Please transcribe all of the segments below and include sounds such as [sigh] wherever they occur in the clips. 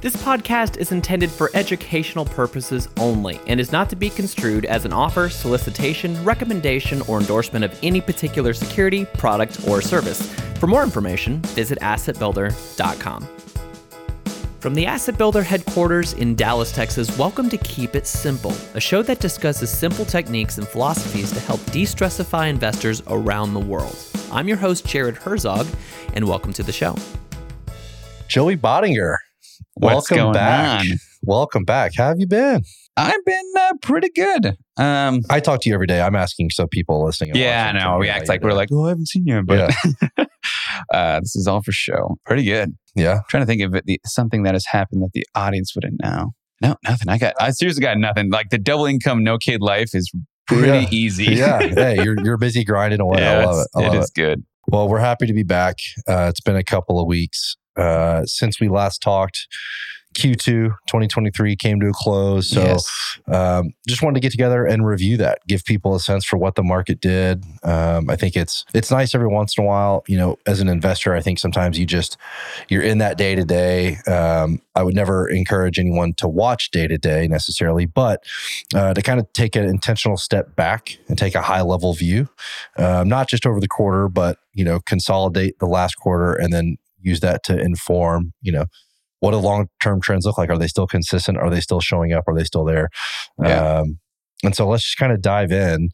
This podcast is intended for educational purposes only and is not to be construed as an offer, solicitation, recommendation, or endorsement of any particular security, product, or service. For more information, visit assetbuilder.com. From the Asset Builder headquarters in Dallas, Texas, welcome to Keep It Simple, a show that discusses simple techniques and philosophies to help de stressify investors around the world. I'm your host, Jared Herzog, and welcome to the show. Joey Bottinger, What's welcome back. on? Welcome back. How have you been? I've been uh, pretty good. Um, I talk to you every day. I'm asking so people listening. yeah, I know. We act like we're like, oh, I haven't seen you, but [laughs] uh, this is all for show. Pretty good. yeah. trying to think of it, the, something that has happened that the audience wouldn't know. No, nothing. I got. I seriously got nothing. Like the double income, no kid life is pretty Yeah. easy. [laughs] Yeah. [laughs] hey, you're you're busy grinding away. I love it. I love it it. is good. Well, we're happy to be back. Uh, it's been a couple of weeks uh, since we last talked. Q2 2023 came to a close. So yes. um, just wanted to get together and review that, give people a sense for what the market did. Um, I think it's it's nice every once in a while. You know, as an investor, I think sometimes you just you're in that day to day. Um, I would never encourage anyone to watch day to day necessarily, but uh, to kind of take an intentional step back and take a high level view, um, not just over the quarter, but you know, consolidate the last quarter and then use that to inform. You know what do long term trends look like? Are they still consistent? Are they still showing up? Are they still there? Yeah. Um, and so let's just kind of dive in.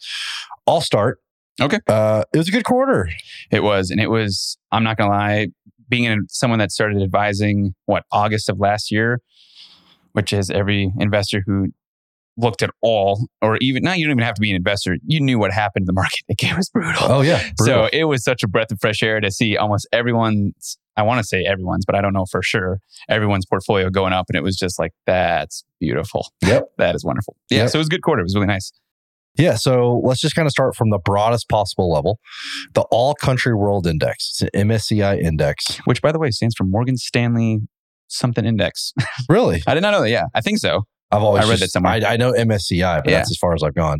I'll start. Okay. Uh, it was a good quarter. It was, and it was. I'm not gonna lie. Being in, someone that started advising what August of last year, which is every investor who looked at all, or even now you don't even have to be an investor. You knew what happened in the market. [laughs] It was brutal. Oh yeah. So it was such a breath of fresh air to see almost everyone's, I want to say everyone's, but I don't know for sure, everyone's portfolio going up. And it was just like, that's beautiful. Yep. [laughs] that is wonderful. Yeah. Yep. So it was a good quarter. It was really nice. Yeah, so let's just kind of start from the broadest possible level. The All Country World Index. It's an MSCI index. Which, by the way, stands for Morgan Stanley something index. [laughs] Really? I did not know that. Yeah. I think so. I've always I read just- that somewhere. I, I know MSCI, but Yeah. that's as far as I've gone.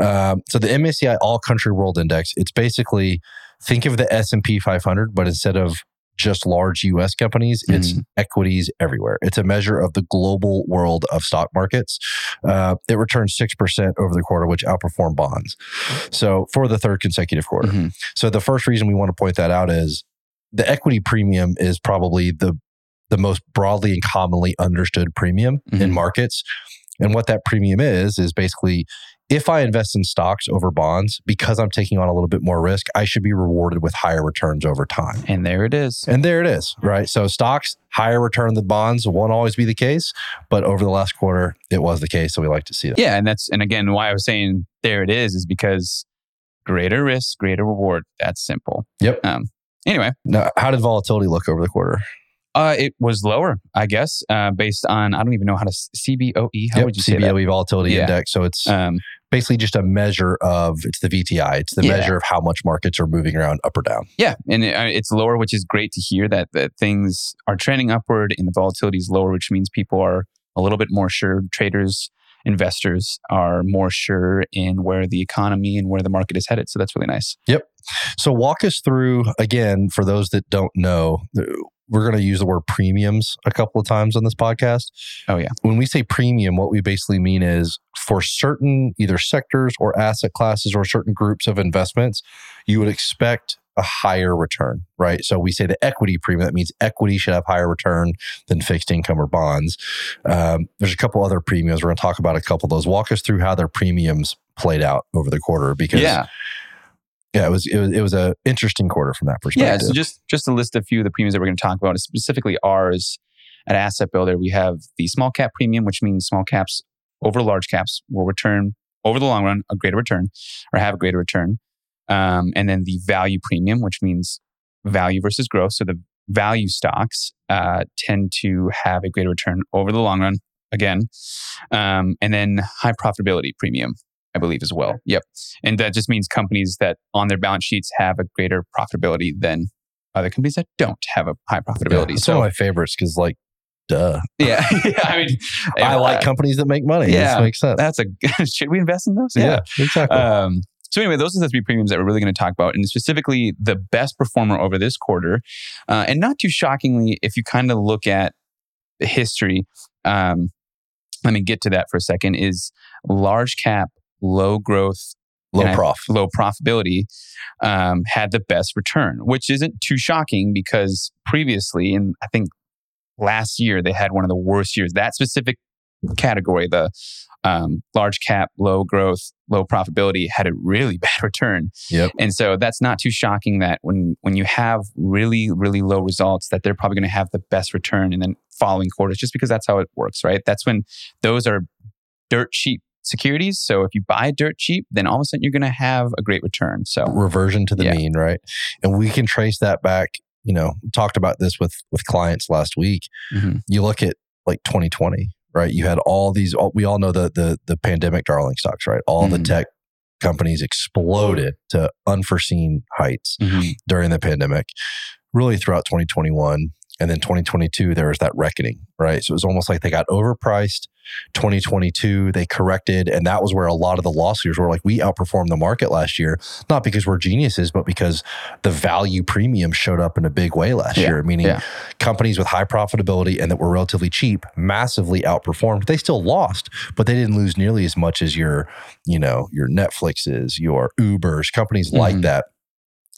Um, so the MSCI All Country World Index. It's basically think of the S and P 500, but instead of just large U.S. companies, it's Mm-hmm. equities everywhere. It's a measure of the global world of stock markets. Uh, it returned six percent over the quarter, which outperformed bonds. So for the third consecutive quarter. Mhm. So the first reason we want to point that out is the equity premium is probably the the most broadly and commonly understood premium in Mhm. markets. And what that premium is is basically if I invest in stocks over bonds because I'm taking on a little bit more risk, I should be rewarded with higher returns over time. And there it is. And there it is, right? So stocks higher return than bonds won't always be the case, but over the last quarter it was the case, so we like to see that. Yeah. And that's, and again, why I was saying there it is, is because greater risk, greater reward. That's simple. Yep. Um, anyway, Now, how did volatility look over the quarter? uh, it was lower, I guess, uh, based on, I don't even know how to, CBOE. How Yep, would you say that? CBOE volatility Yeah. index. So it's Um, basically just a measure of it's the VTI. It's the Yeah. measure of how much markets are moving around up or down. Yeah, and it, uh, it's lower, which is great to hear that, that things are trending upward and the volatility is lower, which means people are a little bit more sure. Traders, investors are more sure in where the economy and where the market is headed. So that's really nice. Yep. So walk us through again for those that don't know. We're going to use the word premiums a couple of times on this podcast. Oh, yeah. When we say premium, what we basically mean is for certain either sectors or asset classes or certain groups of investments, you would expect a higher return, right? So we say the equity premium. That means equity should have higher return than fixed income or bonds. Um, there's a couple other premiums. We're going to talk about a couple of those. Walk us through how their premiums played out over the quarter because yeah, yeah, it was it was it was a interesting quarter from that perspective. yeah. So just just to list a few of the premiums that we're going to talk about, specifically ours at Asset Builder, we have the small cap premium, which means small caps over large caps will return over the long run a greater return or have a greater return. Um, and then the value premium, which means value versus growth. So the value stocks uh, tend to have a greater return over the long run again. Um, and then high profitability premium, I believe, as well. Yep. And that just means companies that on their balance sheets have a greater profitability than other companies that don't have a high Yeah, profitability. it's so, one of my favorites because, like, duh. yeah, [laughs] yeah, [laughs] I mean, I like uh, companies that make money. yeah, this makes sense. that's a [laughs] should we invest in those? yeah, exactly. Um, so anyway, those are the three premiums that we're really going to talk about, and specifically the best performer over this quarter. Uh, and not too shockingly, if you kind of look at the history. Um, let me get to that for a second. Is large cap, low growth, Low I- prof. low profitability um, had the best return, which isn't too shocking because previously, and I think last year, they had one of the worst years. That specific category, the um, large cap, low growth, low profitability, had a really [laughs] bad return. Yep. And so that's not too shocking that when when you have really really low results, that they're probably going to have the best return in the following quarters, just because that's how it works, right? That's when those are dirt cheap securities. So if you buy dirt cheap, then all of a sudden you're going to have a great return. So reversion to the Yeah. mean, right? And we can trace that back. You know, talked about this with with clients last week. Mhm. You look at like 2020, right? You had all these. All, we all know the the the pandemic darling stocks, right? All the Mhm. tech companies exploded to unforeseen heights during the pandemic. Really throughout 2021. And then 2022, there was that reckoning, right? So it was almost like they got overpriced. 2022, they corrected. And that was where a lot of the lawsuits were like, we outperformed the market last year, not because we're geniuses, but because the value premium showed up in a big way last Yeah, year, meaning yeah. companies with high profitability and that were relatively cheap massively outperformed. They still lost, but they didn't lose nearly as much as your, you know, your Netflixes, your Ubers, companies like Mhm. that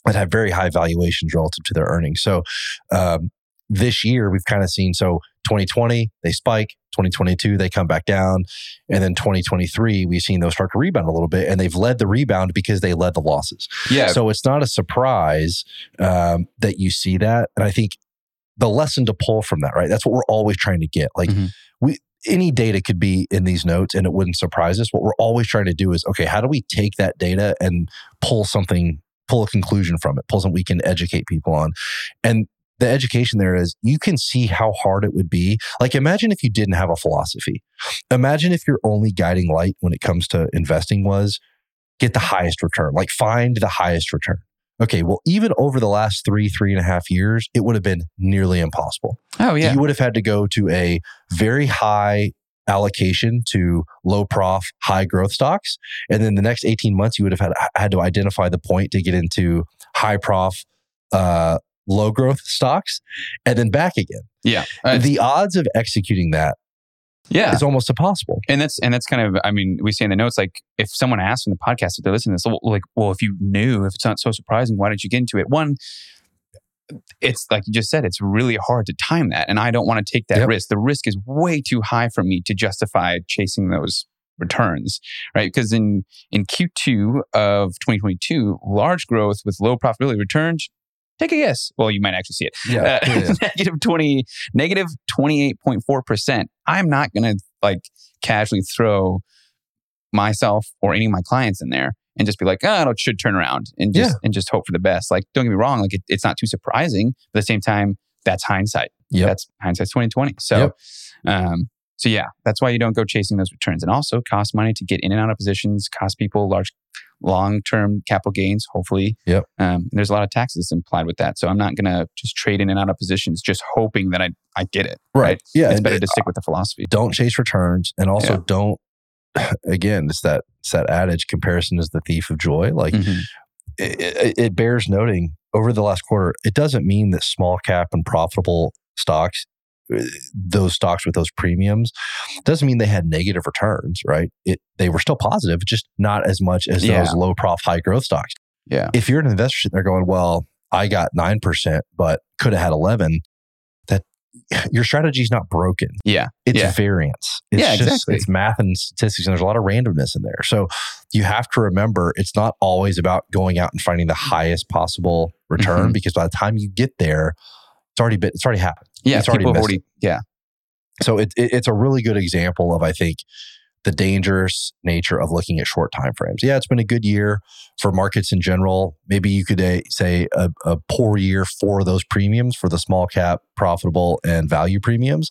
that have very high valuations relative to their earnings. So um, this year we've kind of seen so 2020 they spike, 2022 they come back down, and then 2023 we've seen those start to rebound a little bit, and they've led the rebound because they led the losses. Yeah. So it's not a surprise um, that you see that, and I think the lesson to pull from that, right? That's what we're always trying to get. Like Mhm. we. Any data could be in these notes and it wouldn't surprise us. What we're always trying to do is okay, how do we take that data and pull something pull a conclusion from it, pull something we can educate people on. And the education there is you can see how hard it would be. Like, imagine if you didn't have a philosophy. Imagine if your only guiding light when it comes to investing was get the highest return, like find the highest return. Okay, well, even over the last three, three and a half years, it would have been nearly impossible oh yeah. you would have had to go to a very high allocation to low prof, high growth stocks. And then the next 18 months, you would have had, had to identify the point to get into high prof, uh, low growth stocks and then back again. yeah. Uh, the odds of executing that yeah. is almost impossible. And that's and that's kind of I mean we say in the notes like if someone asks in the podcast if they're listening to this like well if you knew if it's not so surprising why did you get into it one it's like you just said it's really hard to time that and I don't want to take that Yep. risk the risk is way too high for me to justify chasing those returns right because in in Q2 of 2022 large growth with low profitability returned take a guess. Well you might actually see it. Yeah. uh, [laughs] negative 20 negative 28.4% i'm not going to like casually throw myself or any of my clients in there and just be like oh it should turn around and just and just hope for the best. Like don't get me wrong like it, it's not too surprising but at the same time that's hindsight. Yeah, that's hindsight's 2020 so um so yeah that's why you don't go chasing those returns. And also cost money to get in and out of positions cost people large long-term capital gains hopefully Yep. um, there's a lot of taxes implied with that so i'm not going to just trade in and out of positions just hoping that i, I get it right. Yeah. it's better to stick with the philosophy don't chase returns and also Yeah. don't, [sighs] again, it's that, it's that adage comparison is the thief of joy. Like, Mhm. it, it, it bears noting over the last quarter, it doesn't mean that small cap and profitable stocks, uh, those stocks with those premiums, doesn't mean they had negative returns, right? It they were still positive, just not as much as Yeah. those low prof, high growth stocks. Yeah. If you're an investor sitting there going, well, I got nine percent, but could have had eleven, that [sighs] your strategy's not broken. yeah It's Yeah. variance. It's Yeah, just exactly. it's math and statistics, and there's a lot of randomness in there. So you have to remember it's not always about going out and finding the highest possible return Mhm. because by the time you get there, it's already been it's already happened. yeah It's already already yeah So it, it, it's a really good example of I think the dangerous nature of looking at short time frames. Yeah, it's been a good year for markets in general. Maybe you could uh, say a, a poor year for those premiums for the small cap, profitable, and value premiums.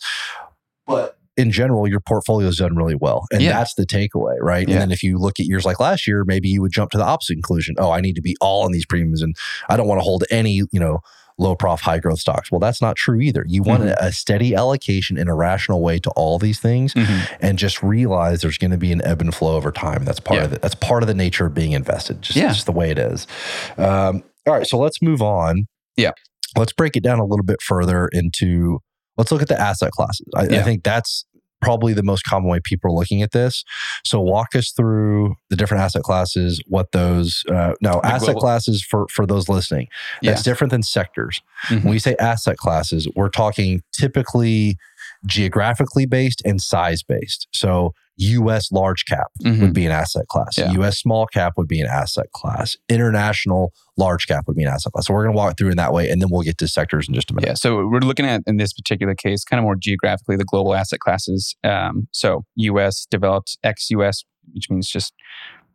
But in general, your portfolio portfolio's done really well. And Yeah. that's the takeaway, right? Yeah. And then if you look at years like last year, maybe you would jump to the opposite conclusion. Oh, I need to be all on these premiums and I don't want to hold any, you know, low prof, high growth stocks. Well, that's not true either. You want Mhm. a, steady allocation in a rational way to all these things Mhm. and just realize there's going to be an ebb and flow over time. That's part Yeah. of it. That's part of the nature of being invested. Just, Yeah. just the way it is. Um, all right. So let's move on. Yeah. Let's break it down a little bit further into, let's look at the asset classes. I, I think that's probably the most common way people are looking at this. So walk us through the different asset classes, what those uh, no The asset global- classes for for those listening. Yeah. That's different than sectors. Mhm. When we say asset classes, we're talking typically geographically based and size based. So US large cap Mhm. would be an asset class. Yeah. US small cap would be an asset class. International large cap would be an asset class. So we're going to walk through in that way and then we'll get to sectors in just a minute. Yeah, so we're looking at in this particular case, kind of more geographically, the global asset classes. Um, so U.S. developed, ex-U.S., which means just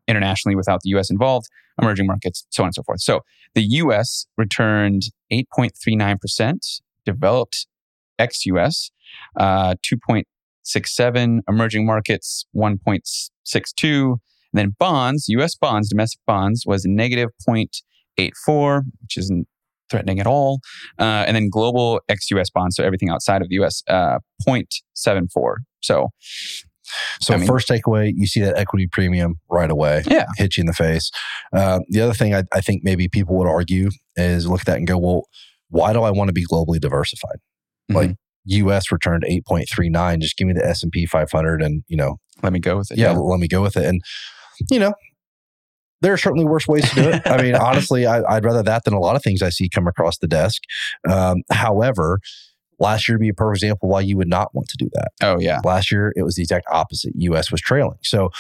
internationally without the U.S. involved, emerging markets, so on and so forth. So the U.S. returned 8.39 percent, developed ex-U.S. Uh, 2.67, emerging markets 1.62, and then bonds, U.S. bonds, domestic bonds was negative 0.84, which isn't threatening at all. Uh, and then global ex-US bonds, so everything outside of the US, uh, 0.74. So So I mean- first takeaway, you see that equity premium right away. Yeah. Hit you in the face. Uh, the other thing I, I think maybe people would argue is look at that and go, well, why do I want to be globally diversified? Like, mhm, US returned 8.39. Just give me the S&P 500 and, you know, let me go with it. yeah, let me go with it. And, you know, there are certainly worse ways to do it. [laughs] I mean, honestly, I, I'd rather that than a lot of things I see come across the desk. Um, however, last year would be a perfect example why you would not want to do that. Oh yeah. Last year, it was the exact opposite. US was trailing. So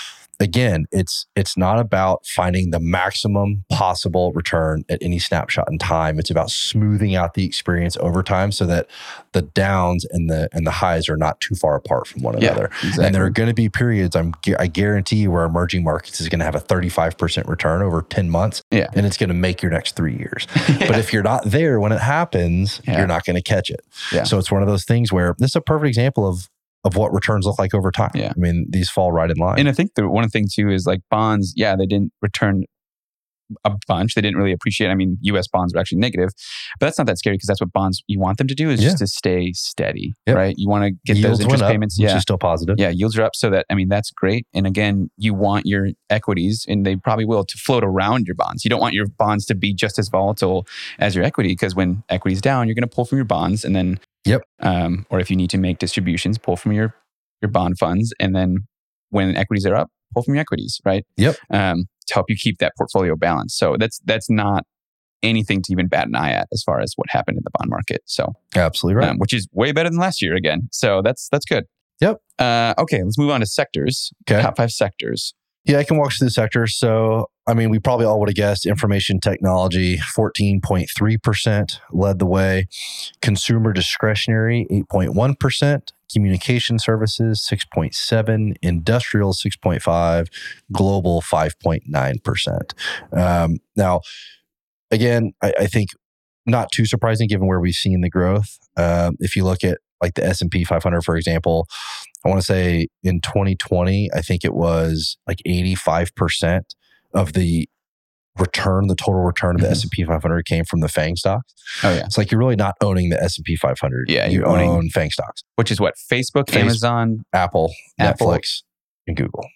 again, it's it's not about finding the maximum possible return at any snapshot in time. It's about smoothing out the experience over time so that the downs and the and the highs are not too far apart from one Yeah, another. Exactly. And there are going to be periods I'm I guarantee you where emerging markets is going to have a 35% return over 10 months Yeah. and it's going to make your next 3 years. [laughs] But if you're not there when it happens, Yeah. you're not going to catch it. Yeah. So it's one of those things where this is a perfect example of of what returns look like over time. Yeah. I mean, these fall right in line. and I think the one thing too is like bonds, yeah, they didn't return a bunch. They didn't really appreciate. I mean, US bonds were actually negative, but that's not that scary because that's what bonds you want them to do is just to stay steady, Yep. right? You want to get Yields those interest up, payments. which Yeah. is still positive. Yeah, yields are up so that I mean that's great. And again, you want your equities, and they probably will, to float around your bonds. You don't want your bonds to be just as volatile as your equity because when equity's down, you're going to pull from your bonds, and then Yep. Um, or if you need to make distributions, pull from your your bond funds, and then when equities are up, pull from your equities, right? Yep. Um, to help you keep that portfolio balanced. So that's that's not anything to even bat an eye at as far as what happened in the bond market. So Absolutely right. um, which is way better than last year again. So that's that's good. Yep. Uh, okay, let's move on to sectors. Okay. Top five sectors. Yeah, I can walk through the sectors. So, I mean, we probably all would have guessed information technology, 14.3% led the way. Consumer discretionary, 8.1%. Communication services, 6.7. Industrial, 6.5. Global, 5.9%. Um, now, again, I, I think not too surprising given where we've seen the growth. Um, if you look at like the S&P 500, for example, I want to say in 2020, I think it was like 85% of the return, the total return of the Mhm. S&P 500 came from the FANG stocks. Oh yeah. It's like you're really not owning the S&P 500. Yeah, you you're owning- own FANG stocks. Which is what Facebook, Face- Amazon, Apple, Apple. Netflix, and Google.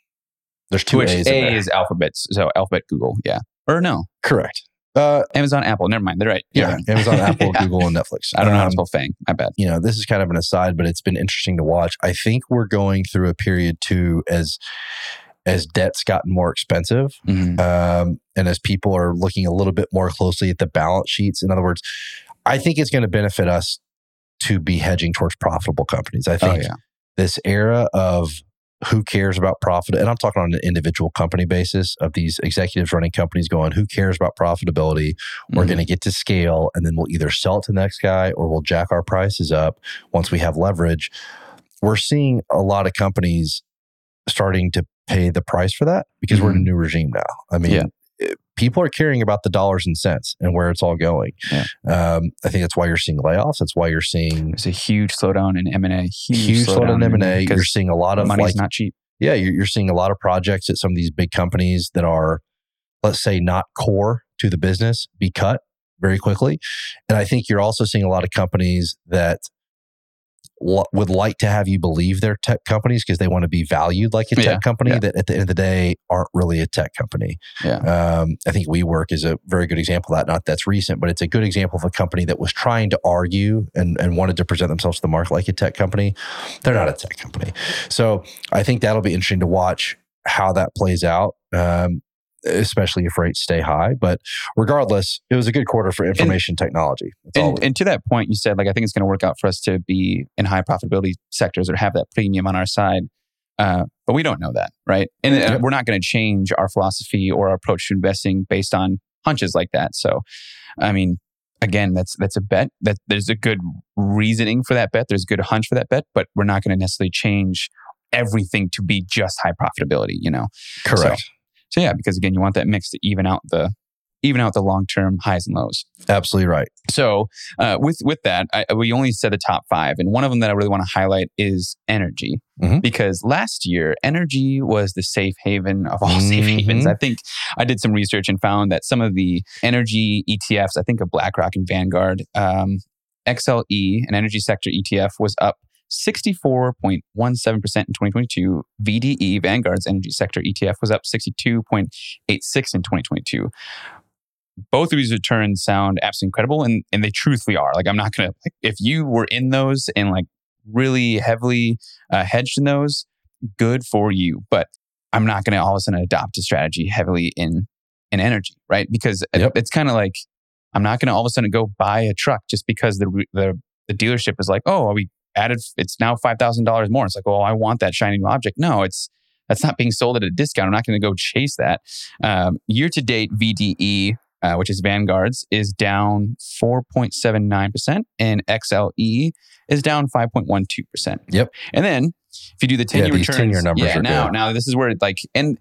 There's two which A's A is Alphabet. So Alphabet, Google. Yeah. Or no, Correct. Uh, Amazon, Apple. Never mind. They're right. yeah, Amazon, [laughs] Apple, Yeah. Google, and Netflix. I don't know how Um, to spell Fang. I bet. you know, this is kind of an aside, but it's been interesting to watch. I think we're going through a period too as as debt's gotten more expensive, Mhm. um, and as people are looking a little bit more closely at the balance sheets. In other words, I think it's going to benefit us to be hedging towards profitable companies. I Oh think yeah. this era of who cares about profit, and I'm talking on an individual company basis of these executives running companies going, who cares about profitability? We're Mhm. going to get to scale and then we'll either sell it to the next guy or we'll jack our prices up once we have leverage. We're seeing a lot of companies starting to pay the price for that because we're in a new regime now. I mean, Yeah. it- people are caring about the dollars and cents and where it's all going. Yeah. Um, I think that's why you're seeing layoffs. That's why you're seeing There's a huge slowdown in M and A. Huge, huge slowdown in M&A. You're seeing a lot of money's like, not cheap. yeah, you're, you're seeing a lot of projects at some of these big companies that are, let's say, not core to the business be cut very quickly. And I think you're also seeing a lot of companies that l- would like to have you believe they're tech companies because they want to be valued like a tech Yeah, company yeah. that at the end of the day aren't really a tech company. Yeah. Um, I think WeWork is a very good example of that. Not that's recent, but it's a good example of a company that was trying to argue and, and wanted to present themselves to the market like a tech company. They're not a tech company. So I think that'll be interesting to watch how that plays out. Um, especially if rates stay high. But regardless, it was a good quarter for information technology. And, and to that point, you said like I think it's going to work out for us to be in high profitability sectors or have that premium on our side. Uh, but we don't know that, right? And uh, Yep. we're not going to change our philosophy or our approach to investing based on hunches like that. So, I mean, again, that's that's a bet. That there's a good reasoning for that bet. There's a good hunch for that bet, but we're not going to necessarily change everything to be just high profitability. You know, correct. so yeah, because again, you want that mix to even out the even out the long term highs and lows. Absolutely right. So uh, with with that, I, we only said the top five, and one of them that I really want to highlight is energy, Mhm. because last year energy was the safe haven of all [laughs] safe havens. Mhm. I think I did some research and found that some of the energy ETFs, I think of BlackRock and Vanguard, um, XLE, an energy sector ETF, was up. 64.17% in 2022. VDE, Vanguard's energy sector ETF, was up 62.86 in 2022 both of these returns sound absolutely incredible and, and they truthfully are like i'm not gonna like if you were in those and like really heavily uh, hedged in those good for you but i'm not gonna all of a sudden adopt a strategy heavily in in energy right because Yep. it's kind of like i'm not gonna all of a sudden go buy a truck just because the the, the dealership is like oh are we added it's now $5000 more it's like oh i want that shiny new object no it's that's not being sold at a discount i'm not going to go chase that um, year to date vde uh, which is Vanguard's, is down 4.79%, and XLE is down 5.12%. Yep. And then if you do the 10 year Yeah, these returns, 10-year numbers yeah, are now, good. now this is where like, and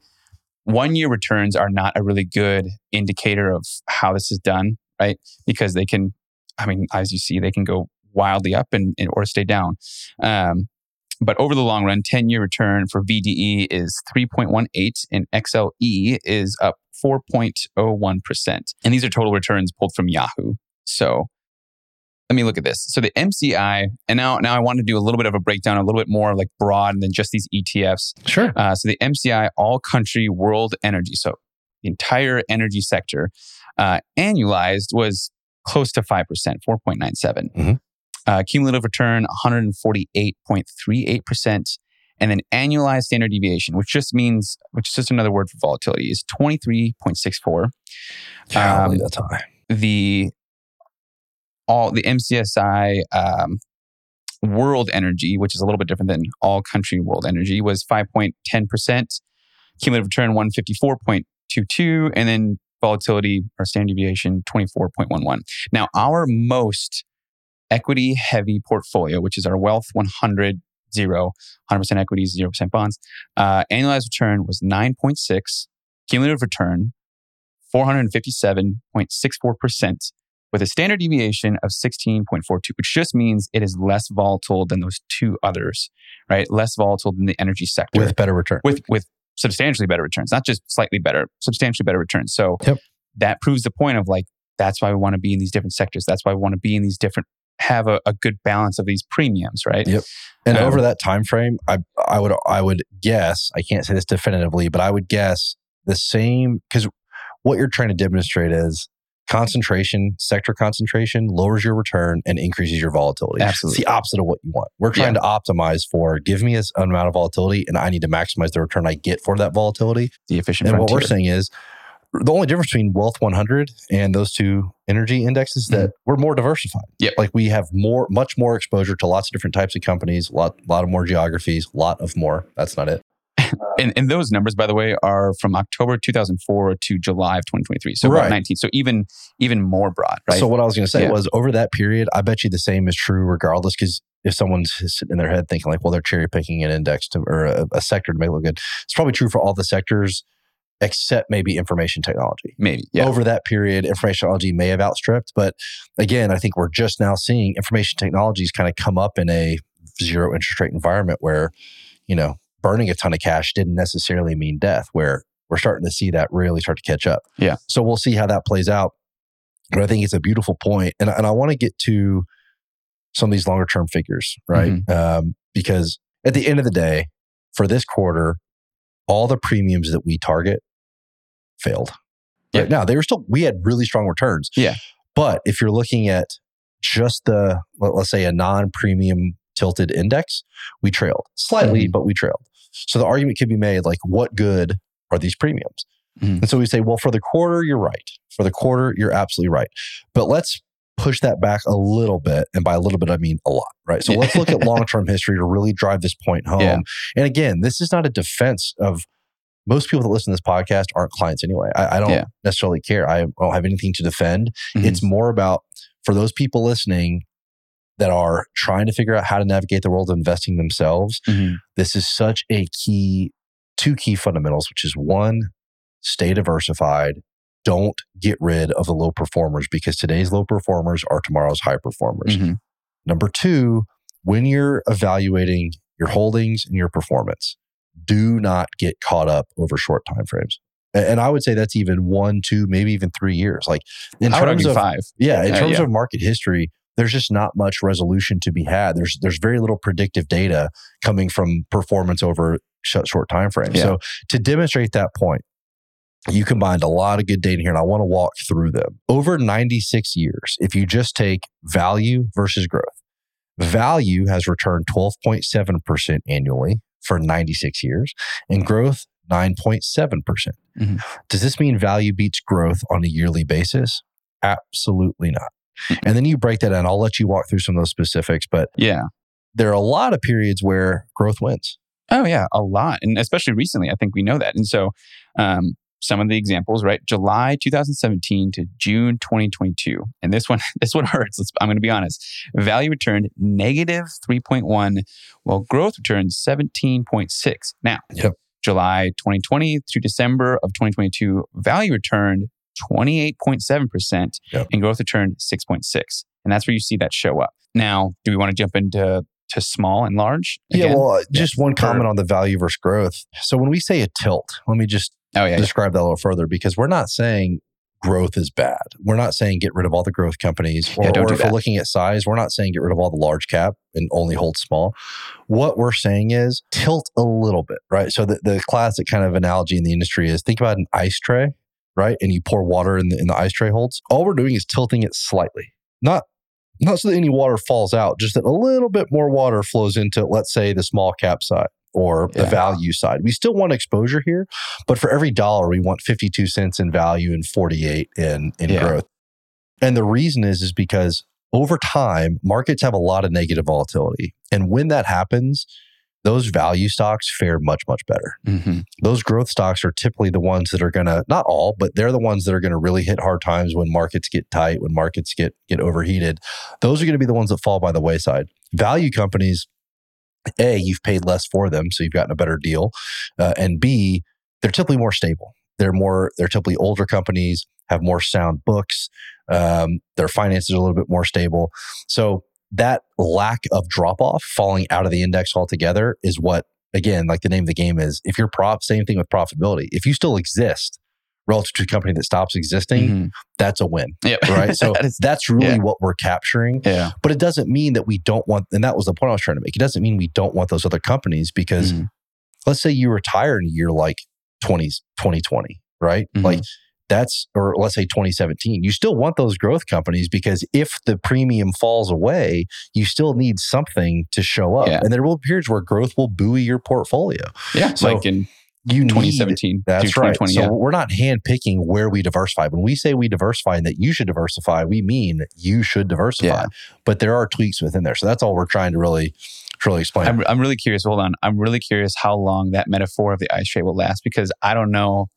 one year returns are not a really good indicator of how this is done, right? Because they can, I mean, as you see, they can go wildly up and, and or stay down. Um, but over the long run, 10 year return for VDE is 3.18 and XLE is up 4.01%. And these are total returns pulled from Yahoo. So let me look at this. So the MCI, and now, now I want to do a little bit of a breakdown, a little bit more like broad than just these ETFs. Sure. Uh, so the MCI All Country World Energy, so the entire energy sector, uh, annualized was close to 5%, 4.97. Mhm. Uh, cumulative return, 148.38%. And then annualized standard deviation, which just means, which is just another word for volatility, is 23.64. Golly, Um, that's high. The all the MCSI um, World Energy, which is a little bit different than All Country World Energy, was 5.10%. Cumulative return 154.22, and then volatility or standard deviation 24.11. Now, our most equity heavy portfolio, which is our Wealth 100 zero, 100% equities, 0% bonds, uh, annualized return was 9.6, cumulative return 457.64% with a standard deviation of 16.42, which just means it is less volatile than those two others, right? Less volatile than the energy sector With better return. with with substantially better returns, not just slightly better, substantially better returns. So Yep. that proves the point of like that's why we want to be in these different sectors. That's why we want to be in these different have a, a good balance of these premiums, right? Yep. And Um, over that time frame, I I would I would guess I can't say this definitively, but I would guess the same because what you're trying to demonstrate is concentration, sector concentration lowers your return and increases your volatility. Absolutely. It's the opposite of what you want. We're trying to optimize for give me this amount of volatility and I need to maximize the return I get for that volatility. The efficient And what we're saying is the only difference between Wealth 100 and those two energy indexes is that we're more diversified. Mm-hmm. Yep. Like we have more, much more exposure to lots of different types of companies, a lot, a lot of more geographies, a lot of more. That's not it. [laughs] and, and those numbers, by the way, are from October 2004 to July of 2023. So Right. about 19. So even even more broad, right? So what I was going to say Yeah. was over that period, I bet you the same is true regardless. Because if someone's sitting in their head thinking like, well, they're cherry picking an index to, or a, a sector to make it look good, it's probably true for all the sectors except maybe information technology. Maybe. Yeah. over that period, information technology may have outstripped. But again, I think we're just now seeing information technologies kind of come up in a zero interest rate environment where, you know, burning a ton of cash didn't necessarily mean death, where we're starting to see that really start to catch up. Yeah. So we'll see how that plays out. But I think it's a beautiful point. And, and I want to get to some of these longer term figures, right? Mm-hmm. Um, because at the end of the day, for this quarter, all the premiums that we target failed. Yeah. Right now, they were still, we had really strong returns. Yeah. But if you're looking at just the, let- let's say a non premium tilted index, we trailed slightly, Mhm. but we trailed. So the argument could be made like, what good are these premiums? Mhm. And so we say, well, for the quarter, you're right. For the quarter, you're absolutely right. But let's push that back a little bit. And by a little bit, I mean a lot, right? So let's look at [laughs] long term history to really drive this point home. Yeah. And again, this is not a defense of most people that listen to this podcast aren't clients anyway. I, I don't Yeah. necessarily care. I don't have anything to defend. Mhm. It's more about for those people listening that are trying to figure out how to navigate the world of investing themselves. Mhm. This is such a key, two key fundamentals, which is one, stay diversified. Don't get rid of the low performers because today's low performers are tomorrow's high performers. Mhm. Number two, when you're evaluating your holdings and your performance, do not get caught up over short time frames. And I would say that's even one, two, maybe even three years. Like in I terms of five. yeah, in Uh, terms yeah. of market history, there's just not much resolution to be had. There's there's very little predictive data coming from performance over short, short time frames. Yeah. So to demonstrate that point, you combined a lot of good data here, and I want to walk through them. Over 96 years, if you just take value versus growth, value has returned 12.7% annually for 96 years, and growth 9.7%. percent Mhm. Does this mean value beats growth on a yearly basis? Absolutely not. And then you break that down. I'll let you walk through some of those specifics, but Yeah. there are a lot of periods where growth wins. Oh yeah, a lot, and especially recently, I think we know that. And so, um, some of the examples, right? July 2017 to June 2022, and this one, [laughs] this one hurts. Let's, I'm going to be honest. Value returned negative 3.1, while growth returned 17.6. Now, Yep. July 2020 through December of 2022, value returned 28.7 percent, Yep. and growth returned 6.6. And that's where you see that show up. Now, do we want to jump into to small and large? Yeah, well, just one comment on the value versus growth. So when we say a tilt, let me just oh yeah, yeah. describe that a little further because we're not saying growth is bad. We're not saying get rid of all the growth companies. Or, Yeah, don't or do if we're looking at size, we're not saying get rid of all the large cap and only hold small. What we're saying is tilt a little bit, right? So the, the classic kind of analogy in the industry is think about an ice tray, right? And you pour water in the, in the ice tray holds. All we're doing is tilting it slightly, not not so that any water falls out, just that a little bit more water flows into, let's say, the small cap side or the value side. We still want exposure here, but for every dollar, we want 52 cents in value and 48 in, in Yeah. growth. And the reason is, is because over time, markets have a lot of negative volatility. And when that happens, those value stocks fare much, much better. Mhm. Those growth stocks are typically the ones that are going to, not all, but they're the ones that are going to really hit hard times when markets get tight, when markets get, get overheated. Those are going to be the ones that fall by the wayside. Value companies, A, you've paid less for them, so you've gotten a better deal. Uh, and B, they're typically more stable. They're more, they're typically older companies, have more sound books. Um, their finances are a little bit more stable. So that lack of drop off, falling out of the index altogether, is what, again, like the name of the game is. If you're prop, same thing with profitability. If you still exist relative to a company that stops existing, Mhm. that's a win, Yep. [laughs] right? So That is- that's really yeah. what we're capturing. yeah. But it doesn't mean that we don't want, and that was the point I was trying to make. It doesn't mean we don't want those other companies because Mhm. let's say you retire in a year like 20, 2020, right? Mhm. Like that's, or let's say 2017, you still want those growth companies because if the premium falls away, you still need something to show up. Yeah. And there will be periods where growth will buoy your portfolio. Yeah. So like in You need 2017 that's right. So yeah. we're not handpicking where we diversify. When we say we diversify and that you should diversify, we mean you should diversify. Yeah. But there are tweaks within there. So that's all we're trying to really, to really explain. I'm, I'm really curious. Hold on. I'm really curious how long that metaphor of the ice tray will last because I don't know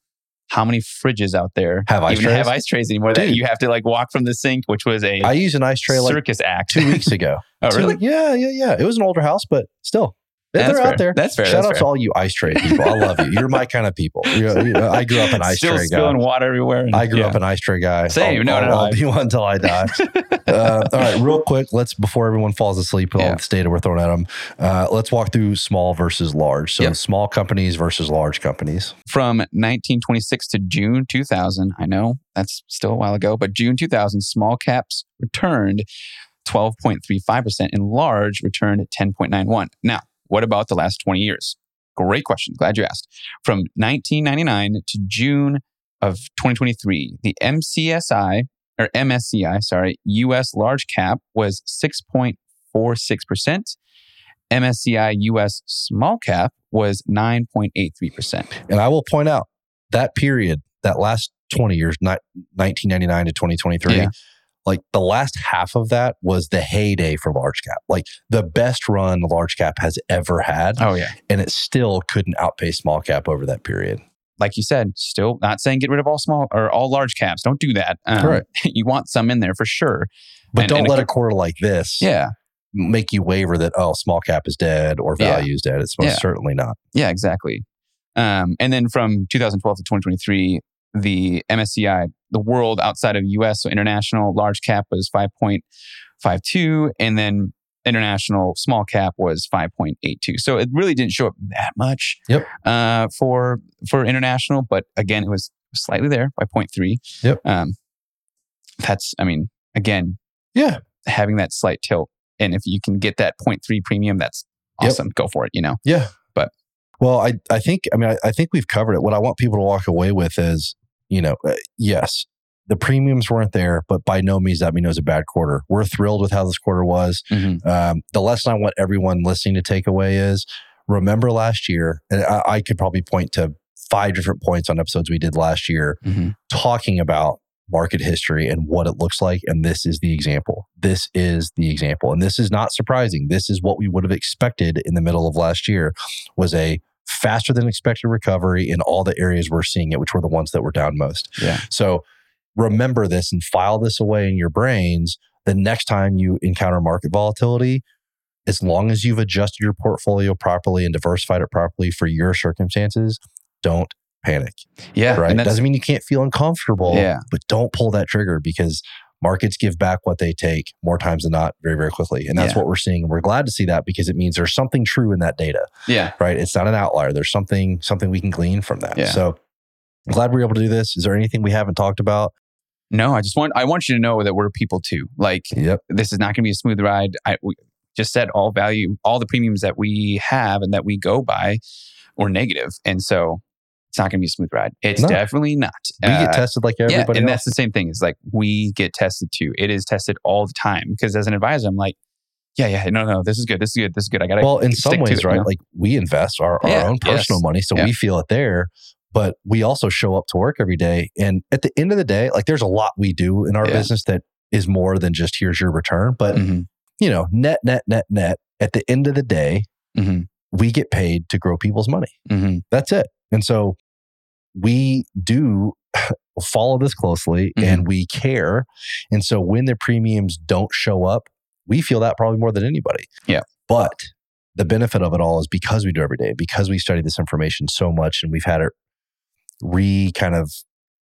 how many fridges out there Have ice even trays? have ice trays anymore that Dude. you have to like walk from the sink, which was a I use an ice tray like circus act. two weeks ago. [laughs] oh, Two- really? yeah, yeah, yeah. It was an older house, but still. They're That's out fair. there. That's fair. Shout That's out to all you ice tray people. I love you. You're my kind of people. You- you- I grew up an ice Still tray spilling guy. water everywhere. and- I grew yeah. up an ice tray guy. Same. I'll, No, no, I'll, no. I'll be one until I die. [laughs] uh, all right, real quick. Let's before everyone falls asleep with all Yeah. the data we're throwing at them. Uh, let's walk through small versus large. So Yep. small companies versus large companies. from 1926 to June 2000. I know that's still a while ago, but June 2000, small caps returned 12.35%, and large returned 10.91. Now, what about the last 20 years? Great question. Glad you asked. From 1999 to June of 2023, the MCSI or MSCI, sorry, US large cap was 6.46%. MSCI US small cap was 9.83%. And I will point out that period, that last 20 years, 1999 to 2023, Yeah. Like the last half of that was the heyday for large cap. Like the best run large cap has ever had. Oh, yeah. And it still couldn't outpace small cap over that period. Like you said, still not saying get rid of all small or all large caps. Don't do that. Um, Correct. [laughs] You want some in there for sure. But And- don't and let a quarter like this Yeah. make you waver that, oh, small cap is dead or Yeah. is dead. It's most Yeah. certainly not. Yeah, exactly. Um, and then from 2012 to 2023, the MSCI, the world outside of US, so international large cap was 5.52, and then international small cap was 5.82. So it really didn't show up that much Yep. uh, for for international, but again, it was slightly there by 0.3. Yep. Um, that's, I mean, again, Yeah. having that slight tilt. And if you can get that 0.3 premium, that's Yep. awesome. Go for it, you know? Yeah. But- well, I, I think, I mean, I, I think we've covered it. What I want people to walk away with is, you know, uh, yes, the premiums weren't there, but by no means that means it was a bad quarter. We're thrilled with how this quarter was. Um, the lesson I want everyone listening to take away is remember last year, and I, I could probably point to five different points on episodes we did last year Mhm. talking about market history and what it looks like. And this is the example. This is the example. And this is not surprising. This is what we would have expected in the middle of last year was a faster than expected recovery in all the areas we're seeing it, which were the ones that were down most. Yeah. So remember this and file this away in your brains the next time you encounter market volatility. As long as you've adjusted your portfolio properly and diversified it properly for your circumstances, don't panic. Yeah. Right. Doesn't mean you can't feel uncomfortable, Yeah. but don't pull that trigger because markets give back what they take more times than not very, very quickly. And that's Yeah. what we're seeing. And we're glad to see that because it means there's something true in that data, yeah. right? It's not an outlier. There's something, something we can glean from that. Yeah. So I'm glad we're able to do this. Is there anything we haven't talked about? No, I just want I want you to know that we're people too. Like Yep. this is not going to be a smooth ride. I we just said all value, all the premiums that we have and that we go by were negative, and so it's not going to be a smooth ride. It's No. definitely not. We get Uh, tested like everybody yeah, and else. that's the same thing. It's like we get tested too. It is tested all the time because as an advisor, I'm like, yeah, yeah, no, no, this is good, this is good, this is good. I got to well, in some ways, it, you right? know? Like we invest our, our Yeah, own personal yes. money, so Yeah. we feel it there. But we also show up to work every day, and at the end of the day, like there's a lot we do in our business that is more than just here's your return. But Mhm, you know, net, net, net, net. At the end of the day, mhm, we get paid to grow people's money. mhm. That's it. And so we do [laughs] follow this closely Mm-hmm. and we care. And so when the premiums don't show up, we feel that probably more than anybody. Yeah. But the benefit of it all is because we do every day, because we study this information so much and we've had it re kind of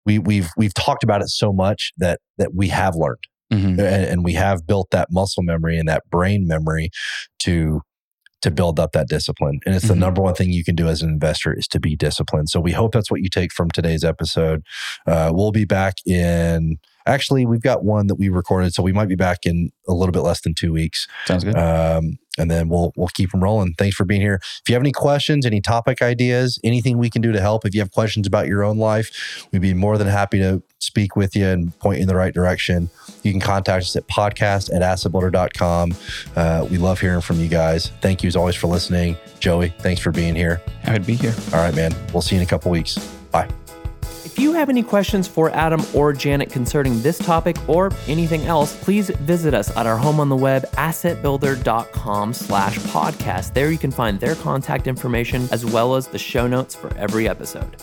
we we've we've talked about it so much that that we have learned Mhm. and, and we have built that muscle memory and that brain memory to to build up that discipline and it's the Mhm. number one thing you can do as an investor is to be disciplined so we hope that's what you take from today's episode uh, we'll be back in actually we've got one that we recorded so we might be back in a little bit less than two weeks Sounds good. um, and then we'll we'll keep them rolling. Thanks for being here. If you have any questions, any topic ideas, anything we can do to help, if you have questions about your own life, we'd be more than happy to speak with you and point you in the right direction. You can contact us at podcast at assetbuilder.com. Uh, we love hearing from you guys. Thank you as always for listening. Joey, thanks for being here. I would be here. All right, man. We'll see you in a couple weeks. Bye. If you have any questions for Adam or Janet concerning this topic or anything else, please visit us at our home on the web, assetbuilder.com slash podcast. There you can find their contact information as well as the show notes for every episode.